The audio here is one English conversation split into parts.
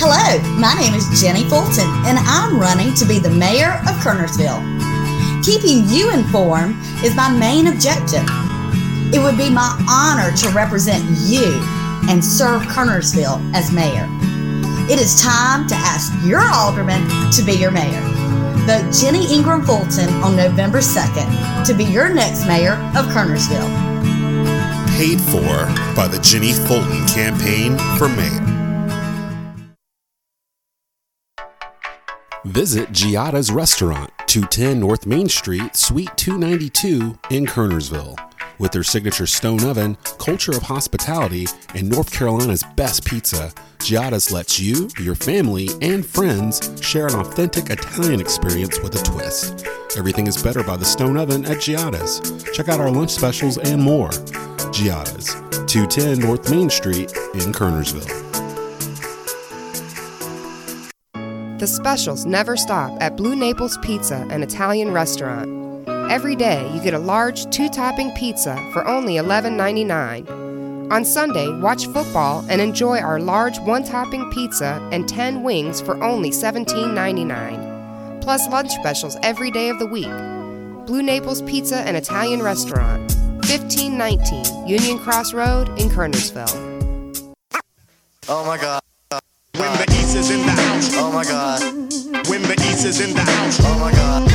Hello, my name is Jenny Fulton, and I'm running to be the mayor of Kernersville. Keeping you informed is my main objective. It would be my honor to represent you and serve Kernersville as mayor. It is time to ask your alderman to be your mayor. Vote Jenny Ingram Fulton on November 2nd to be your next mayor of Kernersville. Paid for by the Jenny Fulton Campaign for Mayor. Visit Giada's Restaurant, 210 North Main Street, Suite 292 in Kernersville. With their signature stone oven, culture of hospitality, and North Carolina's best pizza, Giada's lets you, your family, and friends share an authentic Italian experience with a twist. Everything is better by the stone oven at Giada's. Check out our lunch specials and more. Giada's, 210 North Main Street in Kernersville. The specials never stop at Blue Naples Pizza, an Italian restaurant. Every day, you get a large two topping pizza for only $11.99. On Sunday, watch football and enjoy our large one topping pizza and 10 wings for only $17.99. Plus lunch specials every day of the week. Blue Naples Pizza and Italian Restaurant, 1519 Union Cross Road in Kernersville. Oh my god. When the East is in the house. Oh my god. When the East is in the house. Oh my god.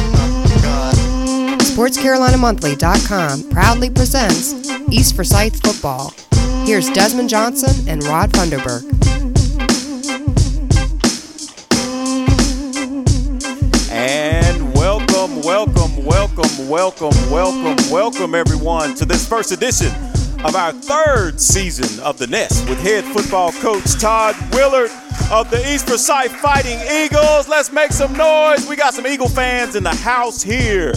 god. SportsCarolinaMonthly.com proudly presents East Forsyth Football. Here's Desmond Johnson and Rod Funderburk. And welcome, welcome, welcome, welcome, welcome, welcome, everyone, to this first edition of our third season of The Nest with head football coach Todd Willard of the East Forsyth Fighting Eagles. Let's make some noise. We got some Eagle fans in the house here.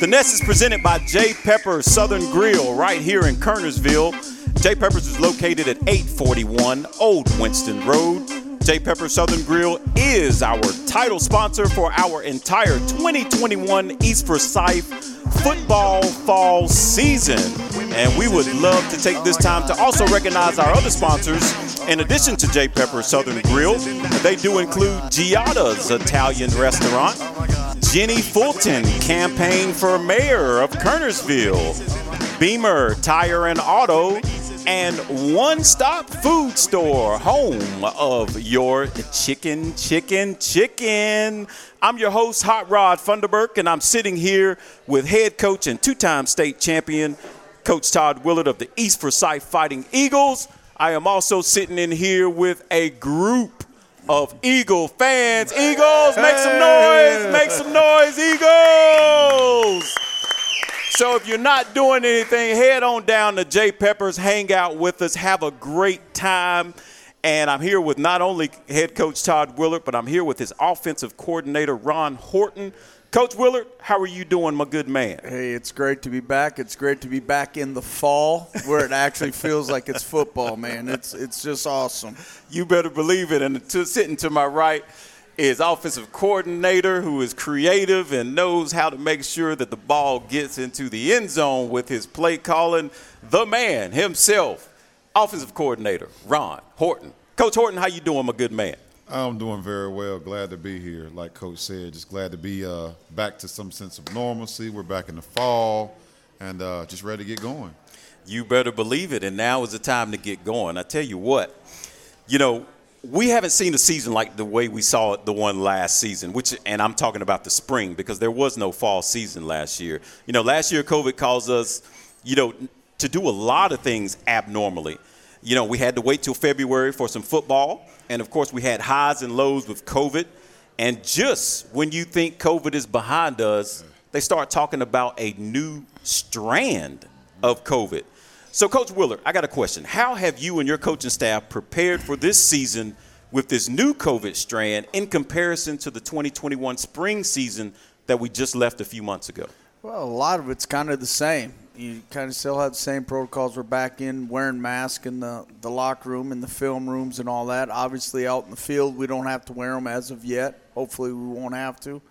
The Nest is presented by J. Pepper Southern Grill right here in Kernersville. J. Pepper's is located at 841 Old Winston Road. J. Pepper Southern Grill is our title sponsor for our entire 2021 East Forsyth football fall season. And we would love to take this time to also recognize our other sponsors. In addition to J. Pepper Southern Grill, they do include Giada's Italian Restaurant, Jenny Fulton, campaign for mayor of Kernersville, Beamer Tire and Auto, and One Stop Food Store, home of your chicken, chicken, chicken. I'm your host, Hot Rod Funderburk, and I'm sitting here with head coach and two time state champion, Coach Todd Willard of the East Forsyth Fighting Eagles. I am also sitting in here with a group of Eagle fans. Eagles, make some noise, make some noise, Eagles! So if you're not doing anything, head on down to Jay Peppers, hang out with us, have a great time. And I'm here with not only head coach Todd Willard, but I'm here with his offensive coordinator, Ron Horton. Coach Willard, how are you doing, my good man? Hey, it's great to be back. It's great to be back in the fall where it actually feels like it's football, man. It's it's just awesome. You better believe it. And to, sitting to my right is offensive coordinator who is creative and knows how to make sure that the ball gets into the end zone with his play calling. The man himself, offensive coordinator Ron Horton. Coach Horton, how you doing, my good man? I'm doing very well. Glad to be here. Like Coach said, just glad to be uh, back to some sense of normalcy. We're back in the fall and uh, just ready to get going. You better believe it. And now is the time to get going. I tell you what, you know, we haven't seen a season like the way we saw it the one last season, which and I'm talking about the spring because there was no fall season last year. You know, last year COVID caused us, you know, to do a lot of things abnormally. You know, we had to wait till February for some football, and of course we had highs and lows with COVID. And just when you think COVID is behind us, they start talking about a new strand of COVID. So, Coach Willard, I got a question. How have you and your coaching staff prepared for this season with this new COVID strand in comparison to the 2021 spring season that we just left a few months ago? Well, a lot of it's kind of the same. You kind of still have the same protocols. We're back in wearing masks in the, the locker room, in the film rooms, and all that. Obviously, out in the field, we don't have to wear them as of yet. Hopefully, we won't have to.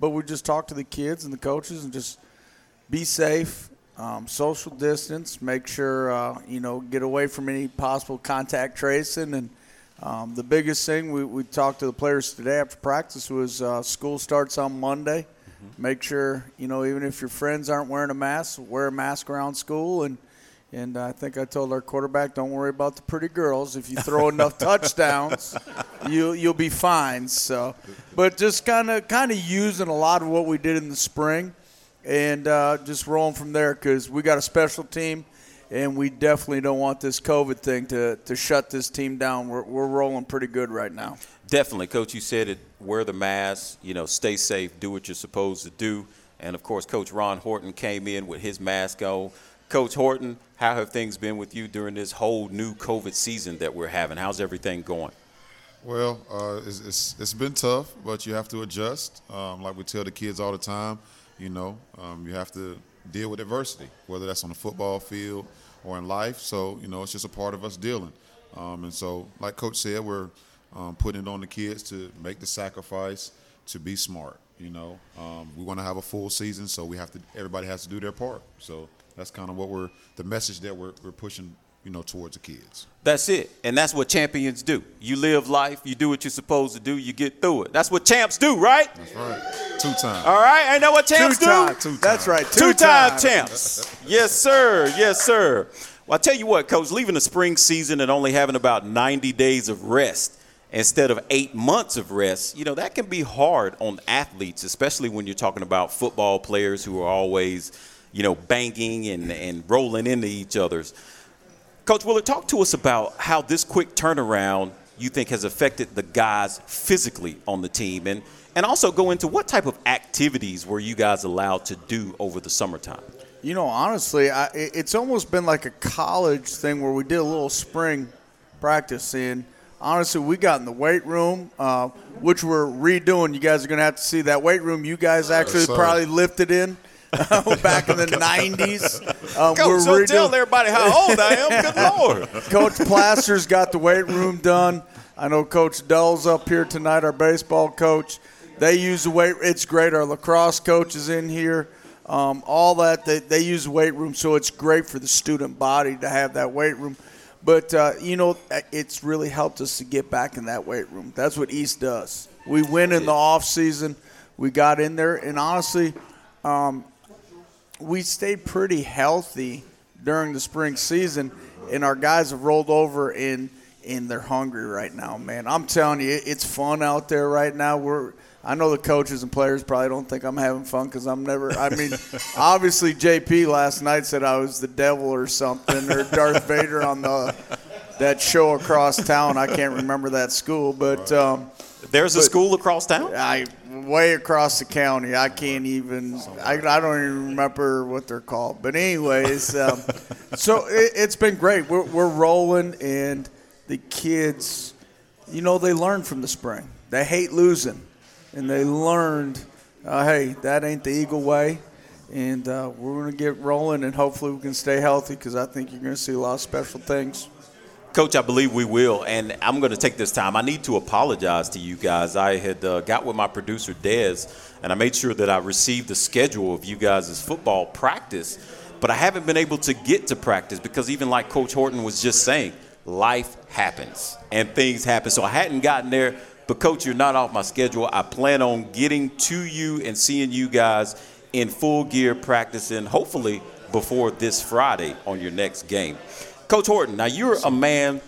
But we just talk to the kids and the coaches and just be safe, um, social distance, make sure uh, you know get away from any possible contact tracing, and Um, the biggest thing we, we talked to the players today after practice was uh, school starts on Monday. Make sure you know even if your friends aren't wearing a mask, wear a mask around school. And and I think I told our quarterback, don't worry about the pretty girls. If you throw enough touchdowns, you you'll be fine. So, but just kind of kind of using a lot of what we did in the spring, and uh, just rolling from there because we got a special team and we definitely don't want this COVID thing to, to shut this team down. We're, we're rolling pretty good right now. Definitely, Coach. You said it. Wear the mask. You know, stay safe. Do what you're supposed to do. And of course, Coach Ron Horton came in with his mask on. Coach Horton, how have things been with you during this whole new COVID season that we're having? How's everything going? Well, uh, it's, it's, it's been tough, but you have to adjust. Um, like we tell the kids all the time, you know, um, you have to deal with adversity, whether that's on the football field or in life. So, you know, it's just a part of us dealing. Um, and so, like Coach said, we're um, putting it on the kids to make the sacrifice to be smart. You know, um, we want to have a full season, so we have to. Everybody has to do their part. So that's kind of what we're the message that we're, we're pushing. You know, towards the kids. That's it. And that's what champions do. You live life, you do what you're supposed to do, you get through it. That's what champs do, right? That's right. Two times. All right. Ain't that what champs Two do? times. Two That's right. Two time times. champs. yes, sir. Yes, sir. Well, I tell you what, Coach, leaving the spring season and only having about 90 days of rest instead of eight months of rest, you know, that can be hard on athletes, especially when you're talking about football players who are always, you know, banging and, and rolling into each other's. Coach Willard, talk to us about how this quick turnaround you think has affected the guys physically on the team and, and also go into what type of activities were you guys allowed to do over the summertime? You know, honestly, I, it's almost been like a college thing where we did a little spring practice. And honestly, we got in the weight room, uh, which we're redoing. You guys are going to have to see that weight room. You guys actually sir. probably lifted in back in the 90s. Um, Coach, we're so redoing- tell everybody how old I am. Good Lord. Coach Plaster's got the weight room done. I know Coach Dull's up here tonight, our baseball coach. They use the weight. It's great. Our lacrosse coach is in here. Um, all that they, they use the weight room, so it's great for the student body to have that weight room. But uh, you know, it's really helped us to get back in that weight room. That's what East does. We win in the off season. We got in there, and honestly, um, we stayed pretty healthy during the spring season, and our guys have rolled over and and they're hungry right now, man. I'm telling you, it's fun out there right now. We're I know the coaches and players probably don't think I'm having fun because I'm never. I mean, obviously JP last night said I was the devil or something or Darth Vader on the that show across town. I can't remember that school, but. Um, There's a But- school across town? I way across the county. I can't even. I, I don't even remember what they're called. But anyways, um, so it, it's been great. We're, we're rolling, and the kids, you know, they learned from the spring. They hate losing, and they learned, uh, hey, that ain't the Eagle way. And uh, we're going to get rolling, and hopefully we can stay healthy because I think you're going to see a lot of special things. Coach, I believe we will. And I'm going to take this time. I need to apologize to you guys. I had uh, got with my producer, Dez, and I made sure that I received the schedule of you guys' football practice. But I haven't been able to get to practice because, even like Coach Horton was just saying, life happens and things happen. So I hadn't gotten there. But, Coach, you're not off my schedule. I plan on getting to you and seeing you guys in full gear practicing, hopefully before this Friday on your next game. Coach Horton, now you're a man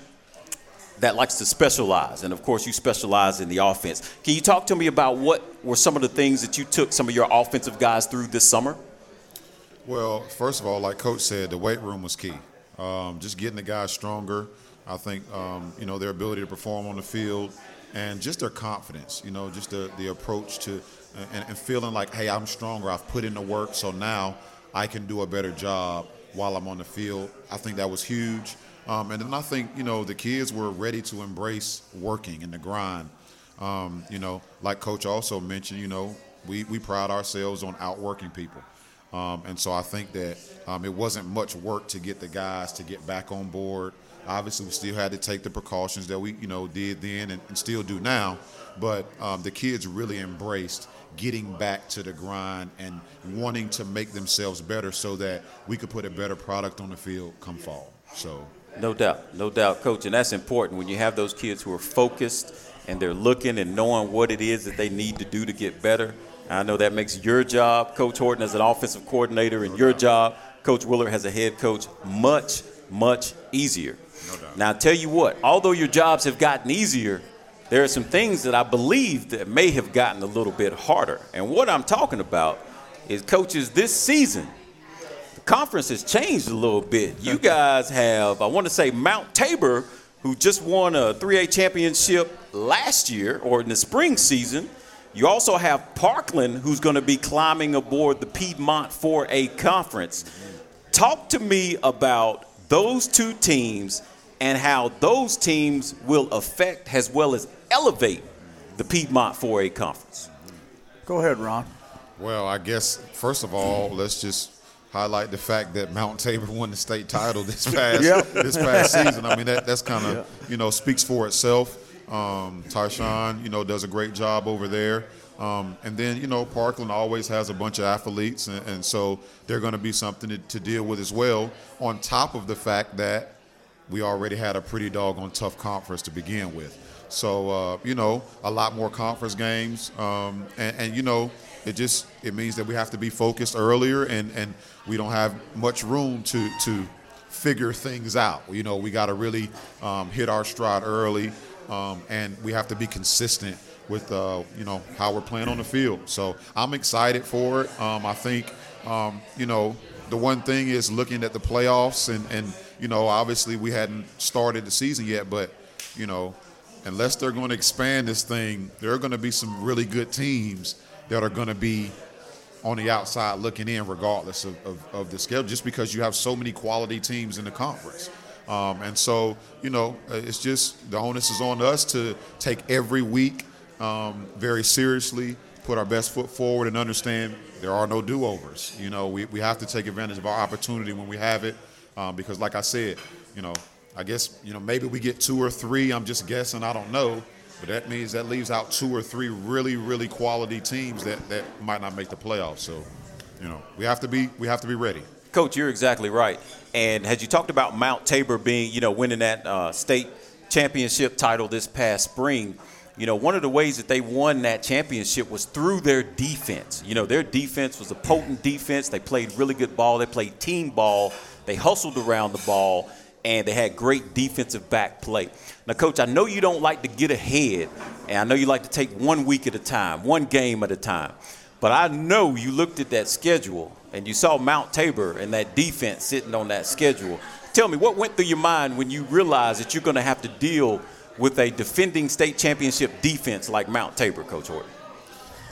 that likes to specialize, and of course, you specialize in the offense. Can you talk to me about what were some of the things that you took some of your offensive guys through this summer? Well, first of all, like Coach said, the weight room was key. Um, just getting the guys stronger. I think um, you know their ability to perform on the field, and just their confidence. You know, just the the approach to and, and feeling like, hey, I'm stronger. I've put in the work, so now I can do a better job while I'm on the field. I think that was huge. Um, and then I think you know the kids were ready to embrace working and the grind. Um, you know, like Coach also mentioned, you know, we, we pride ourselves on outworking people. Um, and so I think that um, it wasn't much work to get the guys to get back on board. Obviously, we still had to take the precautions that we, you know, did then and, and still do now. But um, the kids really embraced getting back to the grind and wanting to make themselves better so that we could put a better product on the field come fall. So No doubt, no doubt, coach, and that's important when you have those kids who are focused and they're looking and knowing what it is that they need to do to get better. I know that makes your job, Coach Horton, as an offensive coordinator, and your job, Coach Willard, as a head coach, much, much easier. No doubt. Now, I tell you what, although your jobs have gotten easier, there are some things that I believe that may have gotten a little bit harder. And what I'm talking about is, coaches, this season, the conference has changed a little bit. You guys have, I want to say, Mount Tabor, who just won a 3A championship last year or in the spring season. You also have Parkland, who's going to be climbing aboard the Piedmont 4A conference. Talk to me about those two teams and how those teams will affect as well as elevate the Piedmont 4A conference. Go ahead, Ron. Well, I guess first of all, let's just highlight the fact that Mount Tabor won the state title this past Yep. this past season. I mean, that that's kind of you know speaks for itself. Um, Tyshawn, you know, does a great job over there. Um, and then you know, Parkland always has a bunch of athletes, and, and so they're going to be something to, to deal with as well. On top of the fact that we already had a pretty doggone tough conference to begin with. So uh, you know, a lot more conference games, um, and, and you know, it just it means that we have to be focused earlier, and and we don't have much room to to figure things out. You know, we got to really um, hit our stride early, um, and we have to be consistent with uh, you know how we're playing on the field. So I'm excited for it. Um, I think um, you know the one thing is looking at the playoffs, and and you know obviously we hadn't started the season yet, but you know unless they're going to expand this thing, there are going to be some really good teams that are going to be on the outside looking in, regardless of, of, of the schedule, just because you have so many quality teams in the conference. Um, and so, you know, it's just the onus is on us to take every week um, very seriously, put our best foot forward, and understand there are no do overs. You know, we, we have to take advantage of our opportunity when we have it, um, because, like I said, you know, I guess, you know, maybe we get two or three. I'm just guessing. I don't know. But that means that leaves out two or three really, really quality teams that, that might not make the playoffs. So, you know, we have to be we have to be ready. Coach, you're exactly right. And had you talked about Mount Tabor being, you know, winning that uh, state championship title this past spring, you know, one of the ways that they won that championship was through their defense. You know, their defense was a potent defense. They played really good ball. They played team ball. They hustled around the ball, and they had great defensive back play. Now, Coach, I know you don't like to get ahead, and I know you like to take one week at a time, one game at a time. But I know you looked at that schedule and you saw Mount Tabor and that defense sitting on that schedule. Tell me, what went through your mind when you realized that you're going to have to deal with a defending state championship defense like Mount Tabor, Coach Horton?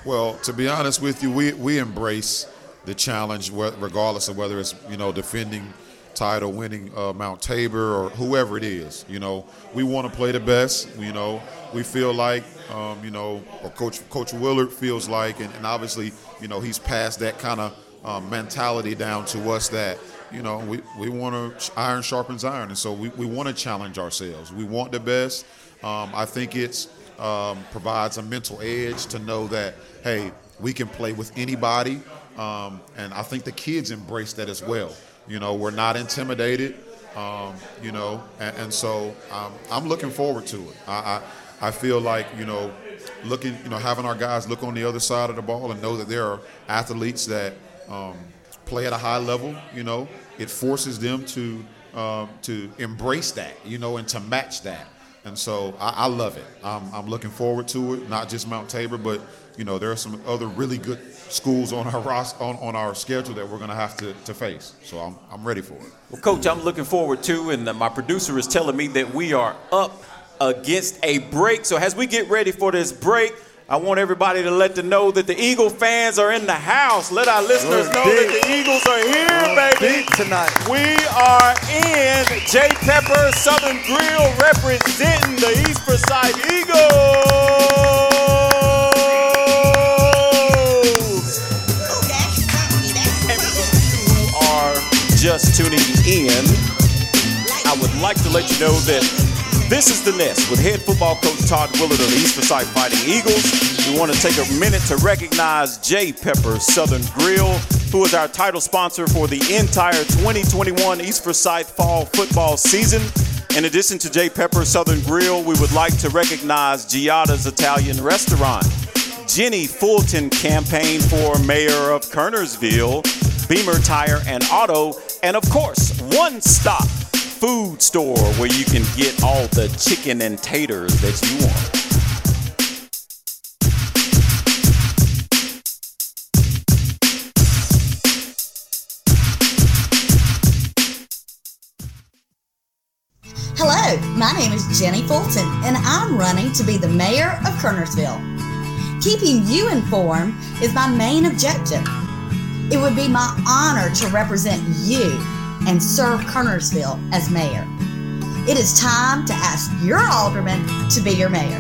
Well, to be honest with you, we we embrace the challenge, regardless of whether it's you know defending title, winning uh, Mount Tabor, or whoever it is. You know, we want to play the best. You know, we feel like um, you know, or Coach Coach Willard feels like, and, and obviously, you know, he's passed that kind of um, mentality down to us that you know we, we want to iron sharpens iron, and so we, we want to challenge ourselves. We want the best. Um, I think it's um, provides a mental edge to know that hey, we can play with anybody, um, and I think the kids embrace that as well. You know, we're not intimidated. Um, you know, and, and so um, I'm looking forward to it. I, I I feel like you know, looking you know having our guys look on the other side of the ball and know that there are athletes that um, play at a high level. You know, it forces them to um, to embrace that. You know, and to match that. And so I, I love it. I'm, I'm looking forward to it. Not just Mount Tabor, but you know there are some other really good schools on our on, on our schedule that we're going to have to to face. So I'm I'm ready for it. Well, Coach, I'm looking forward to, and uh, my producer is telling me that we are up against a break. So as we get ready for this break, I want everybody to let them know that the Eagle fans are in the house. Let our listeners know deep. that the Eagles are here, baby. Tonight. We are in Jay Pepper Southern Grill representing the East Forsyth Eagles. And for those who are just tuning in, I would like to let you know that This is The Nest with head football coach Todd Willard of the East Forsyth Fighting Eagles. We want to take a minute to recognize Jay Pepper Southern Grill, who is our title sponsor for the entire 2021 East Forsyth fall football season. In addition to Jay Pepper Southern Grill, we would like to recognize Giada's Italian Restaurant, Jenny Fulton campaign for mayor of Kernersville, Beamer Tire and Auto, and of course, One Stop Food Store where you can get all the chicken and taters that you want. Hello, my name is Jenny Fulton, and I'm running to be the mayor of Kernersville. Keeping you informed is my main objective. It would be my honor to represent you and serve Kernersville as mayor. It is time to ask your alderman to be your mayor.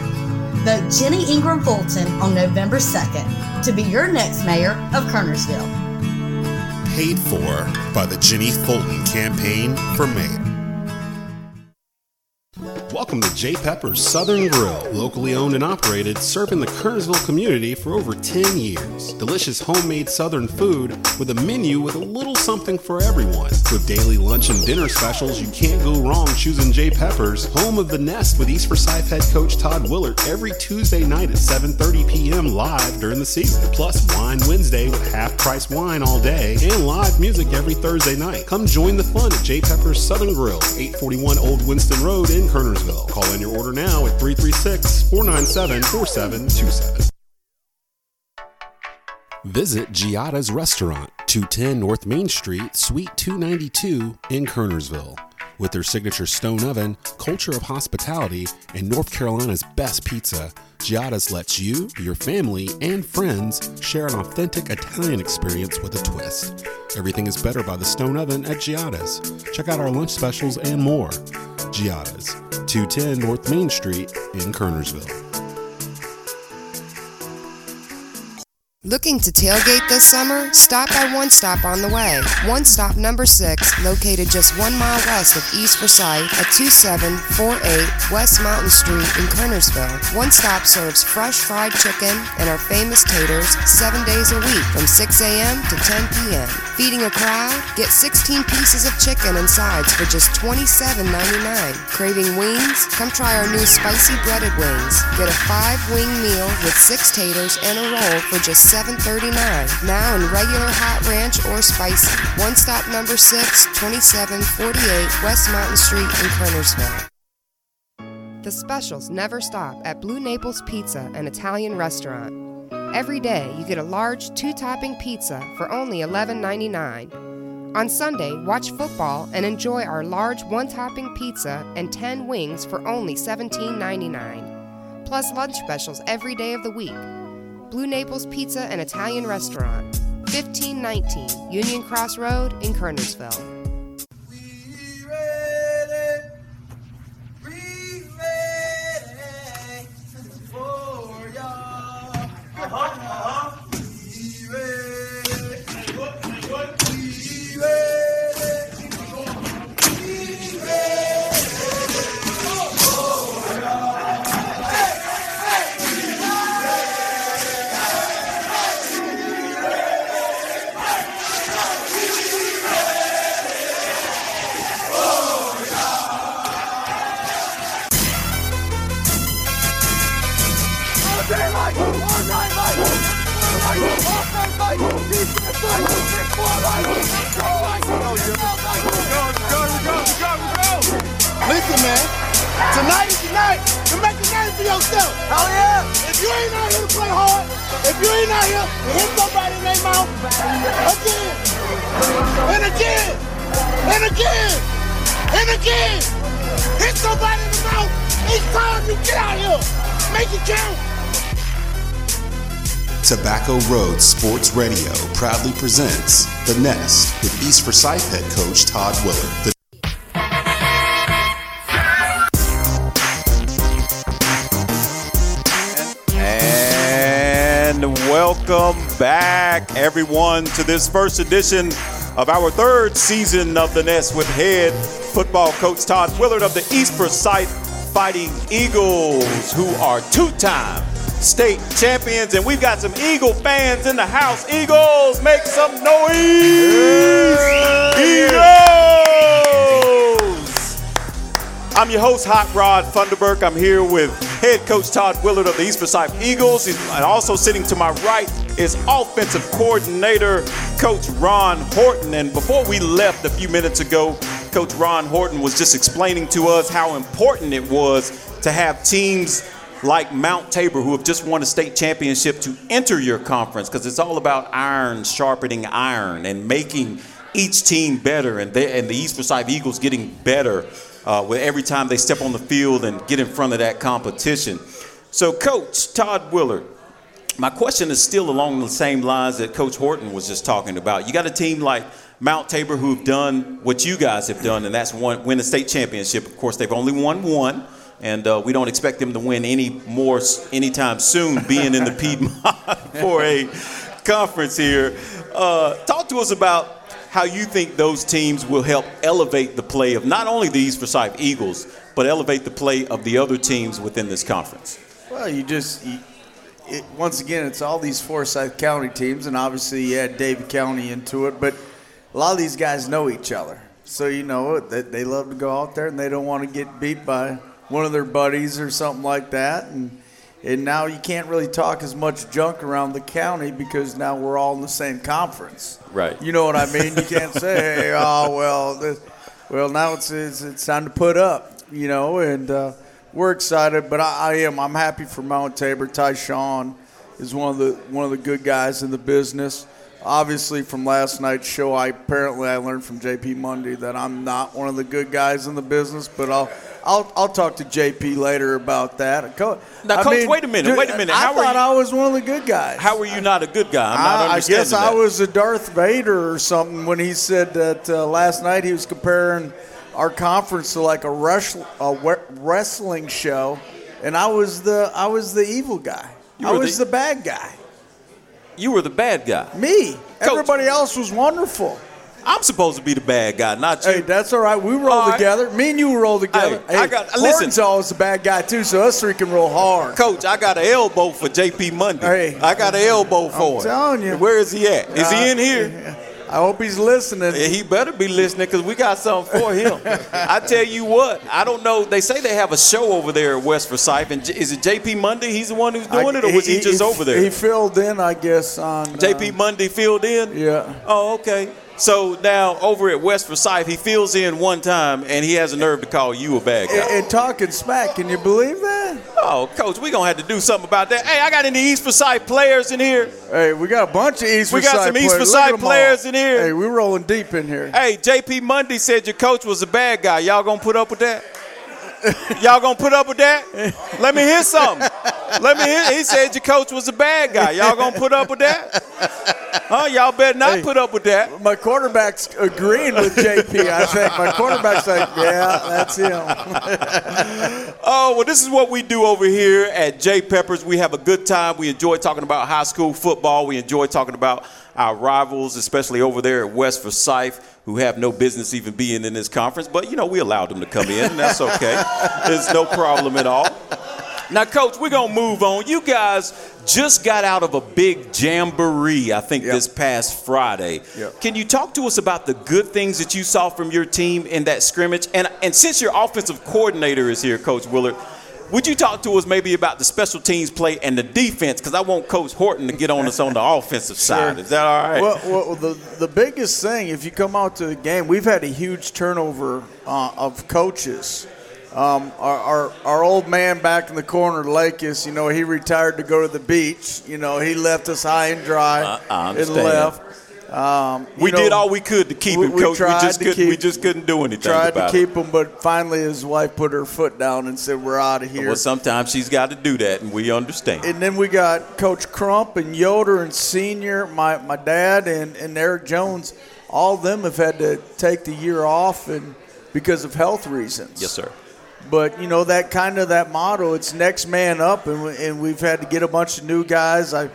Vote Jenny Ingram Fulton on November 2nd to be your next mayor of Kernersville. Paid for by the Jenny Fulton Campaign for Mayor. Welcome to J. Pepper's Southern Grill, locally owned and operated, serving the Kernersville community for over 10 years. Delicious homemade Southern food with a menu with a little something for everyone. With daily lunch and dinner specials, you can't go wrong choosing J. Pepper's, home of the Nest with East Forsyth head coach Todd Willard every Tuesday night at 7:30 p.m. live during the season. Plus Wine Wednesday with half-price wine all day and live music every Thursday night. Come join the fun at J. Pepper's Southern Grill, 841 Old Winston Road in Kernersville. Call in your order now at 336 497 4727. Visit Giada's Restaurant, 210 North Main Street, Suite 292 in Kernersville. With their signature stone oven, culture of hospitality, and North Carolina's best pizza, Giada's lets you, your family, and friends share an authentic Italian experience with a twist. Everything is better by the stone oven at Giada's. Check out our lunch specials and more. Giada's, 210 North Main Street in Kernersville. Looking to tailgate this summer? Stop by One Stop on the way. One Stop number 6, located just one mile west of East Forsyth at 2748 West Mountain Street in Kernersville. One Stop serves fresh fried chicken and our famous taters seven days a week from 6 a.m. to 10 p.m. Feeding a crowd? Get 16 pieces of chicken and sides for just $27.99. Craving wings? Come try our new spicy breaded wings. Get a five wing meal with six taters and a roll for just $7.39. Now in regular hot ranch or spicy. One stop number 6, 2748 West Mountain Street in Kernersville. The specials never stop at Blue Naples Pizza, an Italian restaurant. Every day you get a large two topping pizza for only $11.99. On Sunday, watch football and enjoy our large one topping pizza and 10 wings for only $17.99. Plus lunch specials every day of the week. Blue Naples Pizza and Italian Restaurant, 1519 Union Cross Road in Kernersville. The Nest with East Forsyth head coach Todd Willard. The And welcome back, everyone, to this first edition of our third season of The Nest with head football coach Todd Willard of the East Forsyth Fighting Eagles, who are two time state champions. And we've got some Eagle fans in the house. Eagles, make some noise! Eagles! I'm your host, Hot Rod Funderburk. I'm here with head coach Todd Willard of the East Forsyth Eagles. He's- And also sitting to my right is offensive coordinator Coach Ron Horton. And before we left a few minutes ago, Coach Ron Horton was just explaining to us how important it was to have teams like Mount Tabor, who have just won a state championship, to enter your conference because it's all about iron sharpening iron and making each team better. And, they, and the East Forsyth Eagles getting better uh, with every time they step on the field and get in front of that competition. So, Coach Todd Willard, my question is still along the same lines that Coach Horton was just talking about. You got a team like Mount Tabor who've done what you guys have done, and that's one, win a state championship. Of course, they've only won one, and uh, we don't expect them to win any more anytime soon, being in the Piedmont 4A conference here. Uh, talk to us about how you think those teams will help elevate the play of not only the East Forsyth Eagles, but elevate the play of the other teams within this conference. Well, you just you, it, once again, it's all these Forsyth County teams, and obviously you add Davie County into it. But a lot of these guys know each other, so you know they, they love to go out there and they don't want to get beat by one of their buddies or something like that. And and now you can't really talk as much junk around the county because now we're all in the same conference. Right. You know what I mean? You can't say, hey, oh well, this, well now it's, it's it's time to put up. You know, and uh, we're excited. But I, I am. I'm happy for Mount Tabor. Tyshawn is one of the one of the good guys in the business. Obviously, from last night's show, I apparently I learned from JP Monday that I'm not one of the good guys in the business. But I'll I'll, I'll talk to JP later about that. Co- Now, I Coach, mean, wait a minute, wait a minute. I How are thought you- I was one of the good guys. How are you not a good guy? I'm not I, I understanding guess I was a Darth Vader or something when he said that uh, last night he was comparing our conference to like a, rush, a wrestling show, and I was the I was the evil guy. I was the- the, bad guy. You were the bad guy. Me. Everybody else was wonderful. I'm supposed to be the bad guy, not you. Hey, that's all right. We roll All right. together. Me and you roll together. Hey, I got- listen. Horton's always the bad guy too, so us three can roll hard. Coach, I got an elbow for JP Monday. Hey. I got an elbow for him. telling you. Where is he at? Is he in Uh, here? I hope he's listening. Yeah, He better be listening because we got something for him. I tell you what, I don't know. They say they have a show over there at West Forsyth. And J- is it JP Monday? He's the one who's doing I- it, or was he, just over there? He filled in, I guess, on uh, JP Monday filled in? Yeah. Oh, okay. So now over at West Forsyth, he fills in one time and he has a nerve to call you a bad guy. And, and talking smack, can you believe that? Oh, coach, we're going to have to do something about that. Hey, I got any East Forsyth players in here. Hey, we got a bunch of East Forsyth players. We got some East players. Forsyth at 'em all. players in here. Hey, we're rolling deep in here. Hey, JP Monday said your coach was a bad guy. Y'all going to put up with that? Y'all going to put up with that? Let me hear something. Let me hear. He said your coach was a bad guy. Y'all to put up with that? Huh? Y'all better not Hey. put up with that. My quarterback's agreeing with JP. I think my quarterback's like, yeah, that's him. Oh, well, this is what we do over here at J Peppers. We have a good time. We enjoy talking about high school football. We enjoy talking about our rivals, especially over there at West Forsyth, who have no business even being in this conference. But, you know, we allowed them to come in, and that's okay. There's no problem at all. Now, Coach, we're going to move on. You guys just got out of a big jamboree, I think, this past Friday. Yep. Can you talk to us about the good things that you saw from your team in that scrimmage? And, and since your offensive coordinator is here, Coach Willard, would you talk to us maybe about the special teams play and the defense? Because I want Coach Horton to get on us on the offensive side. Is that all right? Well, well the, the biggest thing, if you come out to the game, we've had a huge turnover uh, of coaches. Um, our, our, our old man back in the corner, Lakis, you know, he retired to go to the beach. You know, he left us high and dry I and left. Um, we know, did all we could to keep we- him, we Coach. We just to couldn't. we just couldn't do anything tried to keep him, but finally his wife put her foot down and said, "We're out of here." Well, sometimes she's got to do that, and we understand. And then we got Coach Crump and Yoder and Senior, my, my dad and, and Eric Jones. All of them have had to take the year off and because of health reasons. yes, sir. But you know that kind of that motto. It's next man up, and, we, and we've had to get a bunch of new guys. I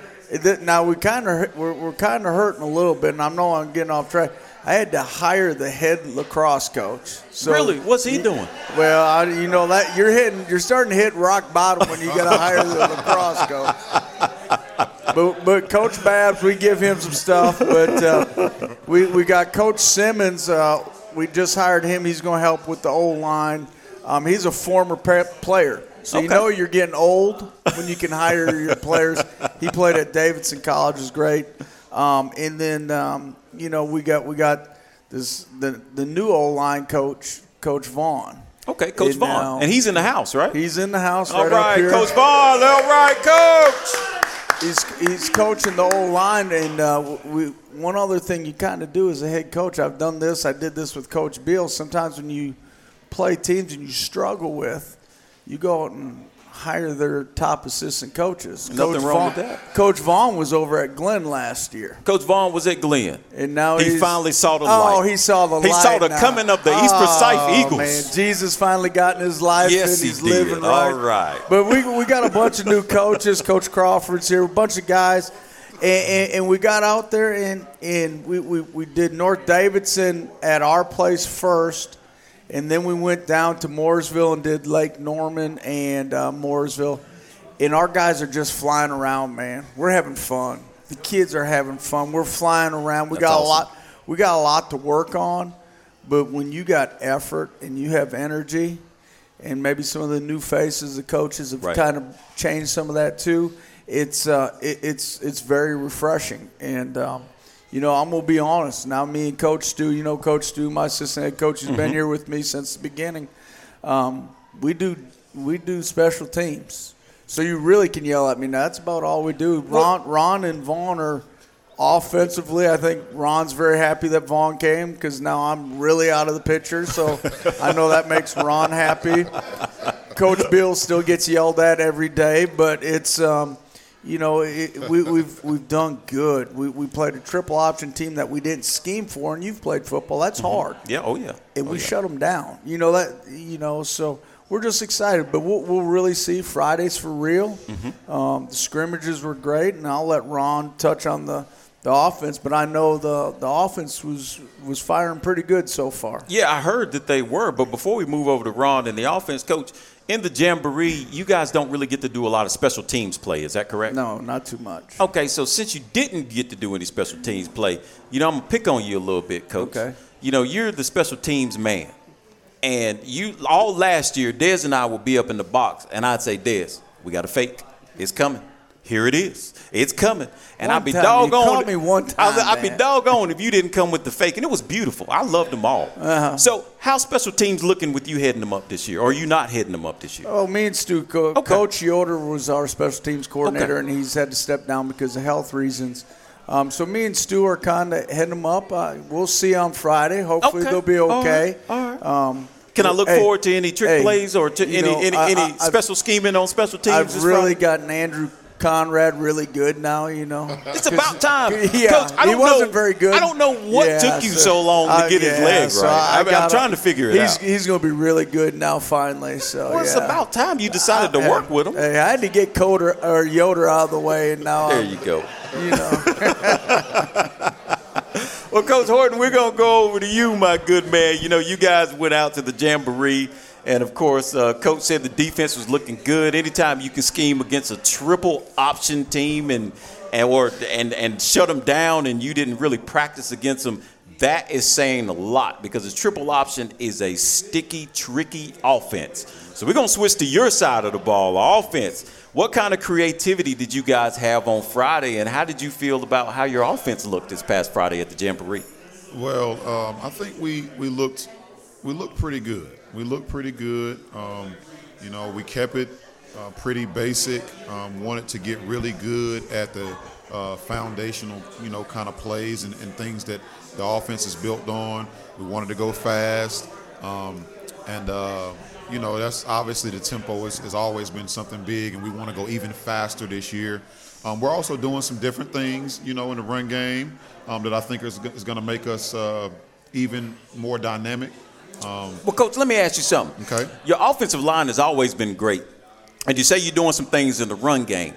now we kind of we're, we're kind of hurting a little bit, and I know I'm getting off track. I had to hire the head lacrosse coach. So really? What's he doing? Well, I, you know that you're hitting, you're starting to hit rock bottom when you got to hire the lacrosse coach. But, but Coach Babs, we give him some stuff. But uh, we we got Coach Simmons. Uh, we just hired him. He's going to help with the O-line. Um, he's a former pe- player, so you know you're getting old when you can hire your players. He played at Davidson College, is great. Um, and then um, you know we got we got this the the new O-line coach, Coach Vaughn. Okay, Coach And Vaughn, now- and he's in the house, right? He's in the house All right, up right, here. Coach Vaughn. All right, Coach. He's he's coaching the O-line, and uh, we one other thing you kind of do as a head coach. I've done this. I did this with Coach Beal. Sometimes when you play teams and you struggle with, you go out and hire their top assistant coaches. Nothing Coach wrong Vaughn, with that. Coach Vaughn was over at Glenn last year, Coach Vaughn was at Glenn. and now He finally saw the Oh, light. he saw the He light. saw the now. coming of the East oh, Forsyth Oh, Eagles. Man, Jesus finally got in his life, Yes, and he he's did. living right. All right. But we we got a bunch of new coaches. Coach Crawford's here, a bunch of guys, and, and, and we got out there and and we, we, we did North Davidson at our place first, and then we went down to Mooresville and did Lake Norman and uh, Mooresville, and our guys are just flying around, man. We're having fun. The kids are having fun. We're flying around. We That's got a lot. We got a lot to work on, but when you got effort and you have energy, and maybe some of the new faces, the coaches have Right. kind of changed some of that too. It's uh, it, it's it's very refreshing, and um, you know I'm gonna be honest. Now me and Coach Stu, you know Coach Stu, my assistant head coach, has Mm-hmm. been here with me since the beginning. Um, we do we do special teams, so you really can yell at me. Now, that's about all we do. Ron, Ron and Vaughn are offensively. I think Ron's very happy that Vaughn came because now I'm really out of the picture. So I know that makes Ron happy. Coach Bill still gets yelled at every day, but it's um, you know it, we, we've we've done good. We, we played a triple option team that we didn't scheme for, and you've played football. That's hard Yeah. Oh yeah. and Oh, we yeah. shut them down. You know that. You know, so we're just excited. But we'll, we'll really see Fridays for real. Mm-hmm. Um, the scrimmages were great, and I'll let Ron touch on the, the offense. But I know the the offense was was firing pretty good so far. Yeah, I heard that they were, but before we move over to Ron and the offense coach, in the Jamboree, you guys don't really get to do a lot of special teams play. Is that correct? No, not too much. Okay, so since you didn't get to do any special teams play, you know, I'm gonna pick on you a little bit, coach. Okay. You know, you're the special teams man. And you all last year, Dez and I would be up in the box, and I'd say, Dez, we got a fake. It's coming. Here it is. It's coming. And I'd be time. You doggone. caught me one time, I'd be doggone if you didn't come with the fake. And it was beautiful. I loved them all. Uh-huh. So, how special teams looking with you heading them up this year? Or are you not heading them up this year? Oh, me and Stu, Co- Okay. Coach Yoder was our special teams coordinator, Okay. and he's had to step down because of health reasons. Um, so me and Stu are kind of heading them up. Uh, we'll see on Friday. Hopefully Okay. they'll be okay. right. All right. Um, Can I look hey, forward to any trick hey, plays or to any know, any, I- any I- special scheming on special teams? I've really gotten Andrew Conrad really good now. You know, It's about time, Yeah, Coach. I he don't wasn't know, very good. I don't know what Yeah, took you so, long to uh, get his yeah, leg so right. I mean, I'm trying to figure it he's, out. He's going to be really good now, finally. So well, it's yeah. about time you decided to work with him. Hey, I had to get Coder or Yoder out of the way, and now There I'm, you go. you know. Well, Coach Horton, we're going to go over to you, my good man. You know, you guys went out to the Jamboree, and of course, uh, Coach said the defense was looking good. Anytime you can scheme against a triple option team and, and, or, and, and shut them down and you didn't really practice against them, that is saying a lot because a triple option is a sticky, tricky offense. So we're to switch to your side of the ball, offense. What kind of creativity did you guys have on Friday, and how did you feel about how your offense looked this past Friday at the Jamboree? Well, um, I think we, we looked we looked pretty good. We looked pretty good. Um, you know, we kept it uh, pretty basic. Um, wanted to get really good at the uh, foundational, you know, kind of plays and, and things that the offense is built on. We wanted to go fast, um, and uh, you know, that's obviously the tempo has, has always been something big, and we want to go even faster this year. Um, we're also doing some different things, you know, in the run game um, that I think is, is going to make us uh, even more dynamic. Um, Well, Coach, let me ask you something. Okay. Your offensive line has always been great, and you say you're doing some things in the run game.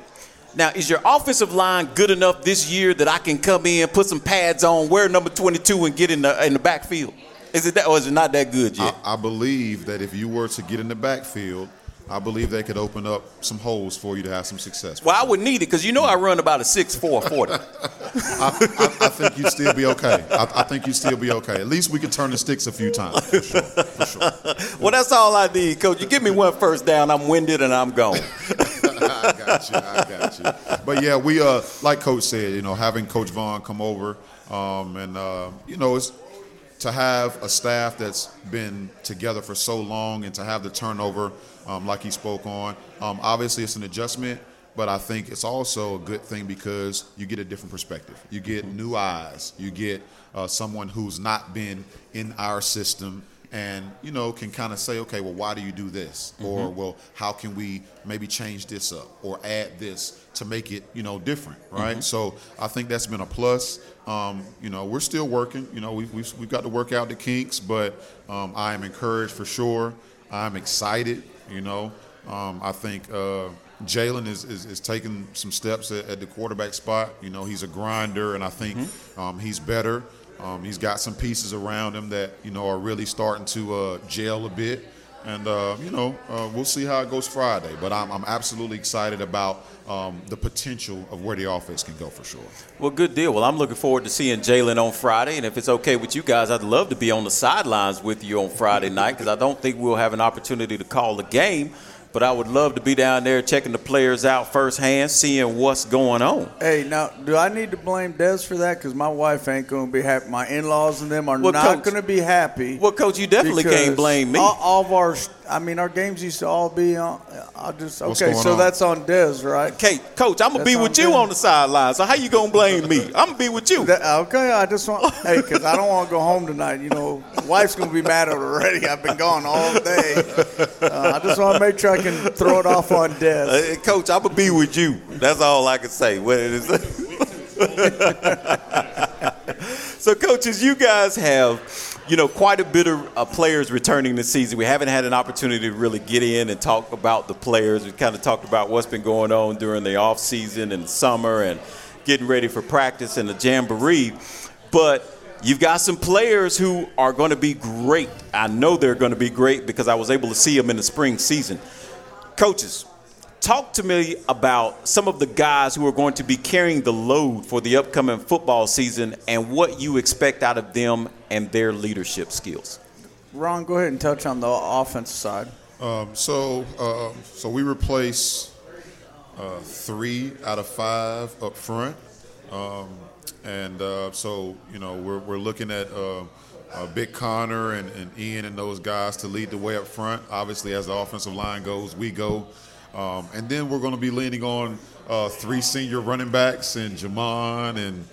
Now, is your offensive line good enough this year that I can come in, put some pads on, wear number 22, and get in the in the backfield? Is it that, or is it not that good yet? I, I believe that if you were to get in the backfield, I believe they could open up some holes for you to have some success. well, I would need it because you know I run about a 6'4", 40. I, I, I think you'd still be okay. I, I think you'd still be okay. At least we could turn the sticks a few times. For sure. For sure. well, that's all I need, Coach. You give me one first down, I'm winded and I'm gone. I got you. I got you. But yeah, we uh, like Coach said, you know, having Coach Vaughn come over, um, and uh, you know, it's to have a staff that's been together for so long, and to have the turnover, um, like he spoke on. Um, obviously, it's an adjustment, but I think it's also a good thing because you get a different perspective. You get new eyes. You get uh, someone who's not been in our system and you know can kind of say okay well why do you do this? Or well how can we maybe change this up or add this to make it you know different right? So i think that's been a plus. Um, you know we're still working. You know we've, we've, we've got to work out the kinks but um, i am encouraged for sure i'm excited you know um, i think uh, Jalen is, is, is taking some steps at, at the quarterback spot. You know, he's a grinder, and I think um, he's better. Um, he's got some pieces around him that you know are really starting to uh, gel a bit, and uh, you know uh, we'll see how it goes Friday. But I'm, I'm absolutely excited about um, the potential of where the offense can go for sure. Well, good deal. Well, I'm looking forward to seeing Jalen on Friday, and if it's okay with you guys, I'd love to be on the sidelines with you on Friday night because I don't think we'll have an opportunity to call the game. But I would love to be down there checking the players out firsthand, seeing what's going on. Hey, now, do I need to blame Des for that? Because my wife ain't going to be happy. My in-laws and them are Well, not Coach- to be happy. Well, Coach, you definitely can't blame me. All, all of our, I mean, our games used to all be on. I just What's okay. going So on? that's on Dez, right? Okay, Coach, I'm gonna be with all you good. on the sideline. So how you gonna blame me? I'm gonna be with you. That- okay, I just want, hey, because I don't want to go home tonight. You know, wife's gonna be mad at already. I've been gone all day. Uh, I just want to make sure I can throw it off on Dez. Uh, Coach, I'm gonna be with you. That's all I can say. What it is. so, coaches, you guys have, you know, quite a bit of uh, players returning this season. We haven't had an opportunity to really get in and talk about the players. We kind of talked about what's been going on during the off season and summer and getting ready for practice and the jamboree. But you've got some players who are going to be great. I know they're going to be great because I was able to see them in the spring season. Coaches, talk to me about some of the guys who are going to be carrying the load for the upcoming football season and what you expect out of them and their leadership skills. Ron, go ahead and touch on the offensive side. Um, so, uh, so we replace uh, three out of five up front, um, and uh, so you know we're, we're looking at uh, uh, Big Connor and, and Ian and those guys to lead the way up front. Obviously, as the offensive line goes, we go, um, and then we're going to be leaning on uh, three senior running backs and Jamon and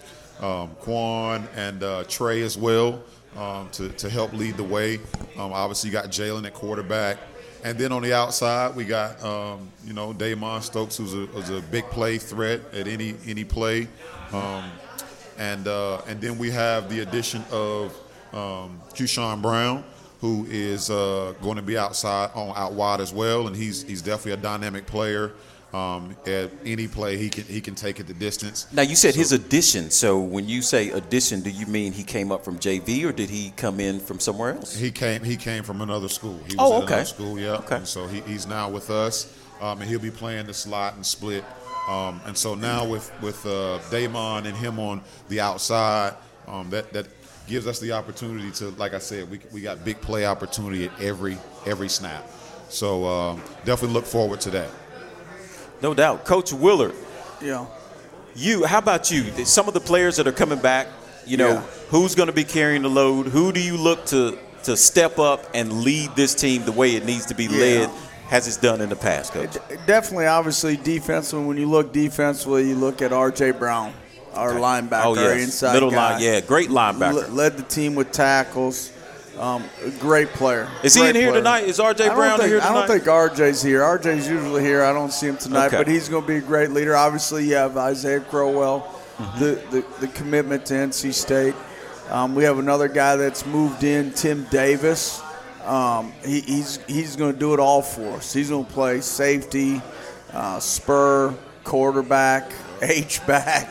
um, Quan and uh, Trey as well um, to, to help lead the way. Um, obviously, you got Jalen at quarterback. And then on the outside, we got um, you know Damon Stokes, who's a, who's a big play threat at any any play, um, and uh, and then we have the addition of um, Keyshawn Brown, who is uh, going to be outside on out wide as well, and he's he's definitely a dynamic player. Um, at any play, he can he can take it the distance. Now, you said his addition. So, when you say addition, do you mean he came up from JV or did he come in from somewhere else? He came. He came from another school. He was Oh, okay. another school. Yeah. Okay. And so he, he's now with us, um, and he'll be playing the slot and split. Um, and so now with with uh, Damon and him on the outside, um, that that gives us the opportunity to, like I said, we we got big play opportunity at every every snap. So um, definitely look forward to that. No doubt. Coach Willard, Yeah. you, how about you? Some of the players that are coming back, you know, Yeah. who's going to be carrying the load? Who do you look to to step up and lead this team the way it needs to be Yeah. led, Has it's done in the past, Coach? Definitely, obviously, defensively. When you look defensively, you look at R.J. Brown, our linebacker, Oh, yes. inside Middle guy. line, yeah, great linebacker. Le- led the team with tackles. Um, great player. Is he Great in here tonight? Is R.J. I don't Brown think- here tonight? I don't think RJ's here. RJ's usually here. I don't see him tonight, Okay. but he's going to be a great leader. Obviously, you have Isaiah Crowell, Mm-hmm. the, the the commitment to NC State. Um, we have another guy that's moved in, Tim Davis. Um, he, he's he's going to do it all for us. He's going to play safety, uh, spur, quarterback, H back,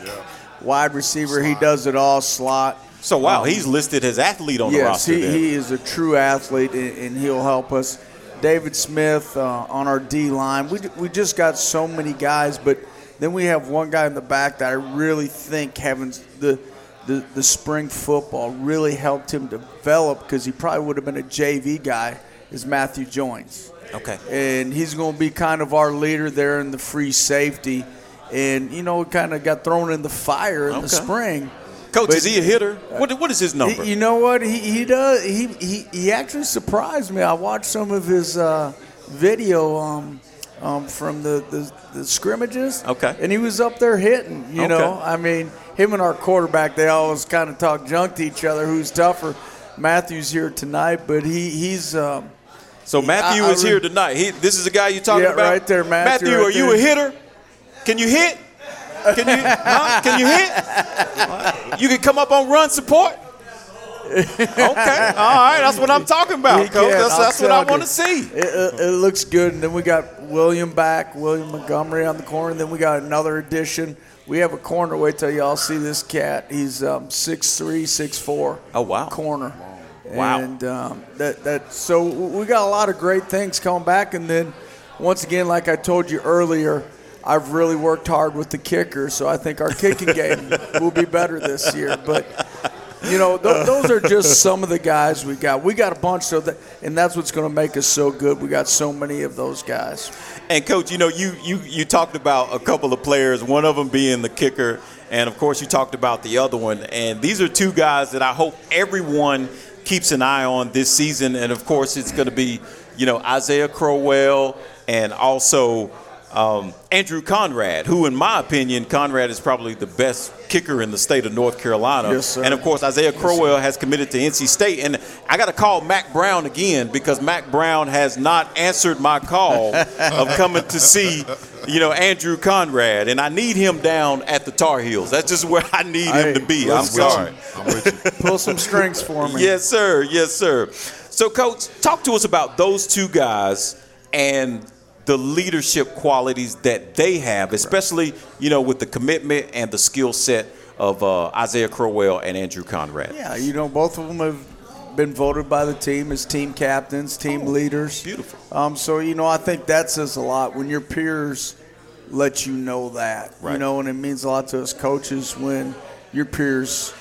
wide receiver. He does it all. Slot. So wow, Um, he's listed as athlete on the yes, roster. he, he is a true athlete, and, and he'll help us. David Smith uh, on our D line. We, we just got so many guys, but then we have one guy in the back that I really think having the the, the spring football really helped him develop because he probably would have been a JV guy. Is Matthew Joins okay. and he's going to be kind of our leader there in the free safety. And you know, kind of got thrown in the fire in Okay. the spring. Coach, But- is he a hitter? What, what is his number? He- you know what? He, he does. He, he he actually surprised me. I watched some of his uh, video um, um, from the, the, the scrimmages. Okay. And he was up there hitting. You know, I mean, him and our quarterback, they always kind of talk junk to each other. Who's tougher? Matthew's here tonight, but he he's. Um, so Matthew I- I is re- here tonight. He, this is the guy you're talking Yeah, about? right there, Matthew, right are you a hitter? Can you hit? Can you, huh? Can you hit? You can come up on run support? Okay. All right. That's what I'm talking about, Coach. That's, that's what I want to see. It, it, it looks good. And then we got William back, William Montgomery on the corner. And then we got another addition. We have a corner. Wait till y'all see this cat. He's um, 6'3", 6'4". Oh, wow. Corner. Wow. And um, that that so we got a lot of great things coming back. And then once again, like I told you earlier, I've really worked hard with the kicker. So I think our kicking game will be better this year. But you know, th- those are just some of the guys we got. We got a bunch, of that, and that's what's going to make us so good. We got so many of those guys. And coach, you know, you you you talked about a couple of players, one of them being the kicker, and of course you talked about the other one. And these are two guys that I hope everyone keeps an eye on this season. And of course, it's going to be, you know, Isaiah Crowell and also um, Andrew Conrad, who, in my opinion, Conrad is probably the best kicker in the state of North Carolina. Yes, sir. And of course, Isaiah Crowell has committed to NC State. And I got to call Mack Brown again because Mack Brown has not answered my call of coming to see, you know, Andrew Conrad. And I need him down at the Tar Heels. That's just where I need Hey, him to be. I'm sorry. I'm with you. Pull some strings for me. Yes, sir. Yes, sir. So, Coach, talk to us about those two guys and the leadership qualities that they have, especially you know with the commitment and the skill set of uh, Isaiah Crowell and Andrew Conrad. Yeah, you know, both of them have been voted by the team as team captains, team leaders. beautiful. Um, so you know, I think that says a lot when your peers let you know that. You know, and it means a lot to us coaches when your peers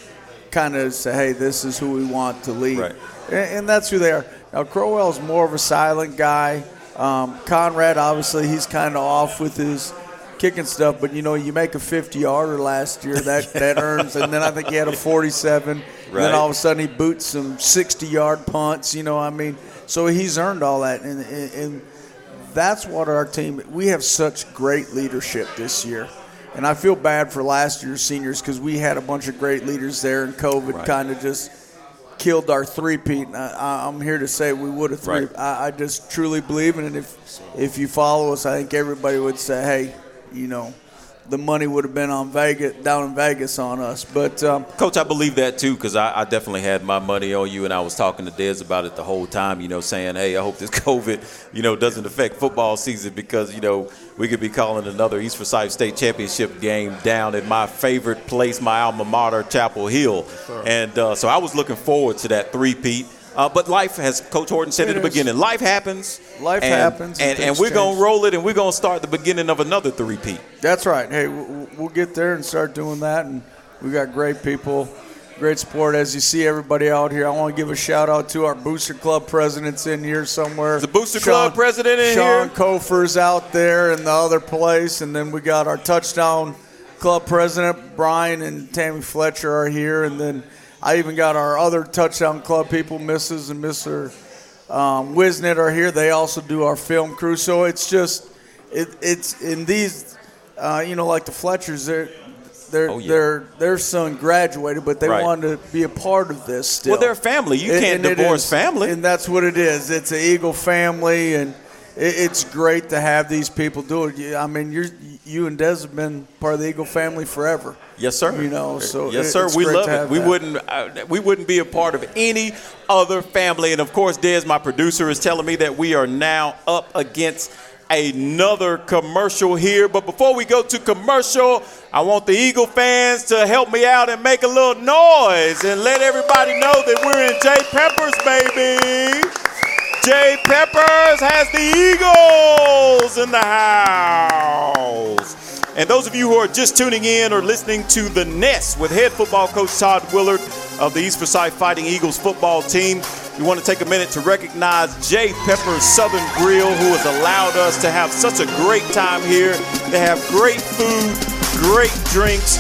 kind of say, "Hey, this is who we want to lead," Right. and, and that's who they are. Now, Crowell's more of a silent guy. Um, Conrad, obviously, he's kind of off with his kicking stuff, but you know, you make a 50 yarder last year, that, that earns, and then I think he had a 47. And Right. then all of a sudden he boots some 60 yard punts, you know, I mean, so he's earned all that. And, and, and that's what our team, we have such great leadership this year. And I feel bad for last year's seniors because we had a bunch of great leaders there, and COVID Right. kind of just killed our three-peat. And I, I'm here to say we would have three. Right. I, I just truly believe in it. If if you follow us, I think everybody would say, hey, you know, the money would have been on Vegas down in Vegas on us. But um, Coach, I believe that too because I, I definitely had my money on you, and I was talking to Dez about it the whole time. You know, saying, "Hey, I hope this COVID, you know, doesn't affect football season because you know we could be calling another East Forsyth State championship game down at my favorite place, my alma mater, Chapel Hill." And uh, so I was looking forward to that three-peat. Uh, but life, has Coach Horton said It at the is. beginning, life happens. Life and- happens and and, and we're gonna roll it, and we're gonna start the beginning of another three-peat. That's right. Hey, we'll get there and start doing that. And we got great people, great support. As you see everybody out here, I want to give a shout out to our Booster Club presidents in here somewhere. The Booster Club president in Sean here? Kofer's out there in the other place. And then we got our touchdown club president, Brian and Tammy Fletcher are here. And then I even got our other touchdown club people, Mrs. and Mr. Um, Wisnet are here. They also do our film crew. So it's just, it, it's in these, uh, you know, like the Fletchers, they're, they're, Oh, yeah. their their son graduated, but they Right. wanted to be a part of this still. Well, they're family. You And- can't and divorce is- family. and that's what it is. It's an Eagle family, and it's great to have these people do it. I mean, you're you and Des have been part of the Eagle family forever. Yes, sir. You know, so yes, sir. We love to it. We that. wouldn't. Uh, we wouldn't be a part of any other family. And of course, Des, my producer, is telling me that we are now up against another commercial here. But before we go to commercial, I want the Eagle fans to help me out and make a little noise and let everybody know that we're in Jay Peppers, baby. J. Peppers has the Eagles in the house. And those of you who are just tuning in or listening to The Nest with head football coach Todd Willard of the East Forsyth Fighting Eagles football team, we want to take a minute to recognize Jay Pepper's Southern Grill, who has allowed us to have such a great time here. They have great food, great drinks,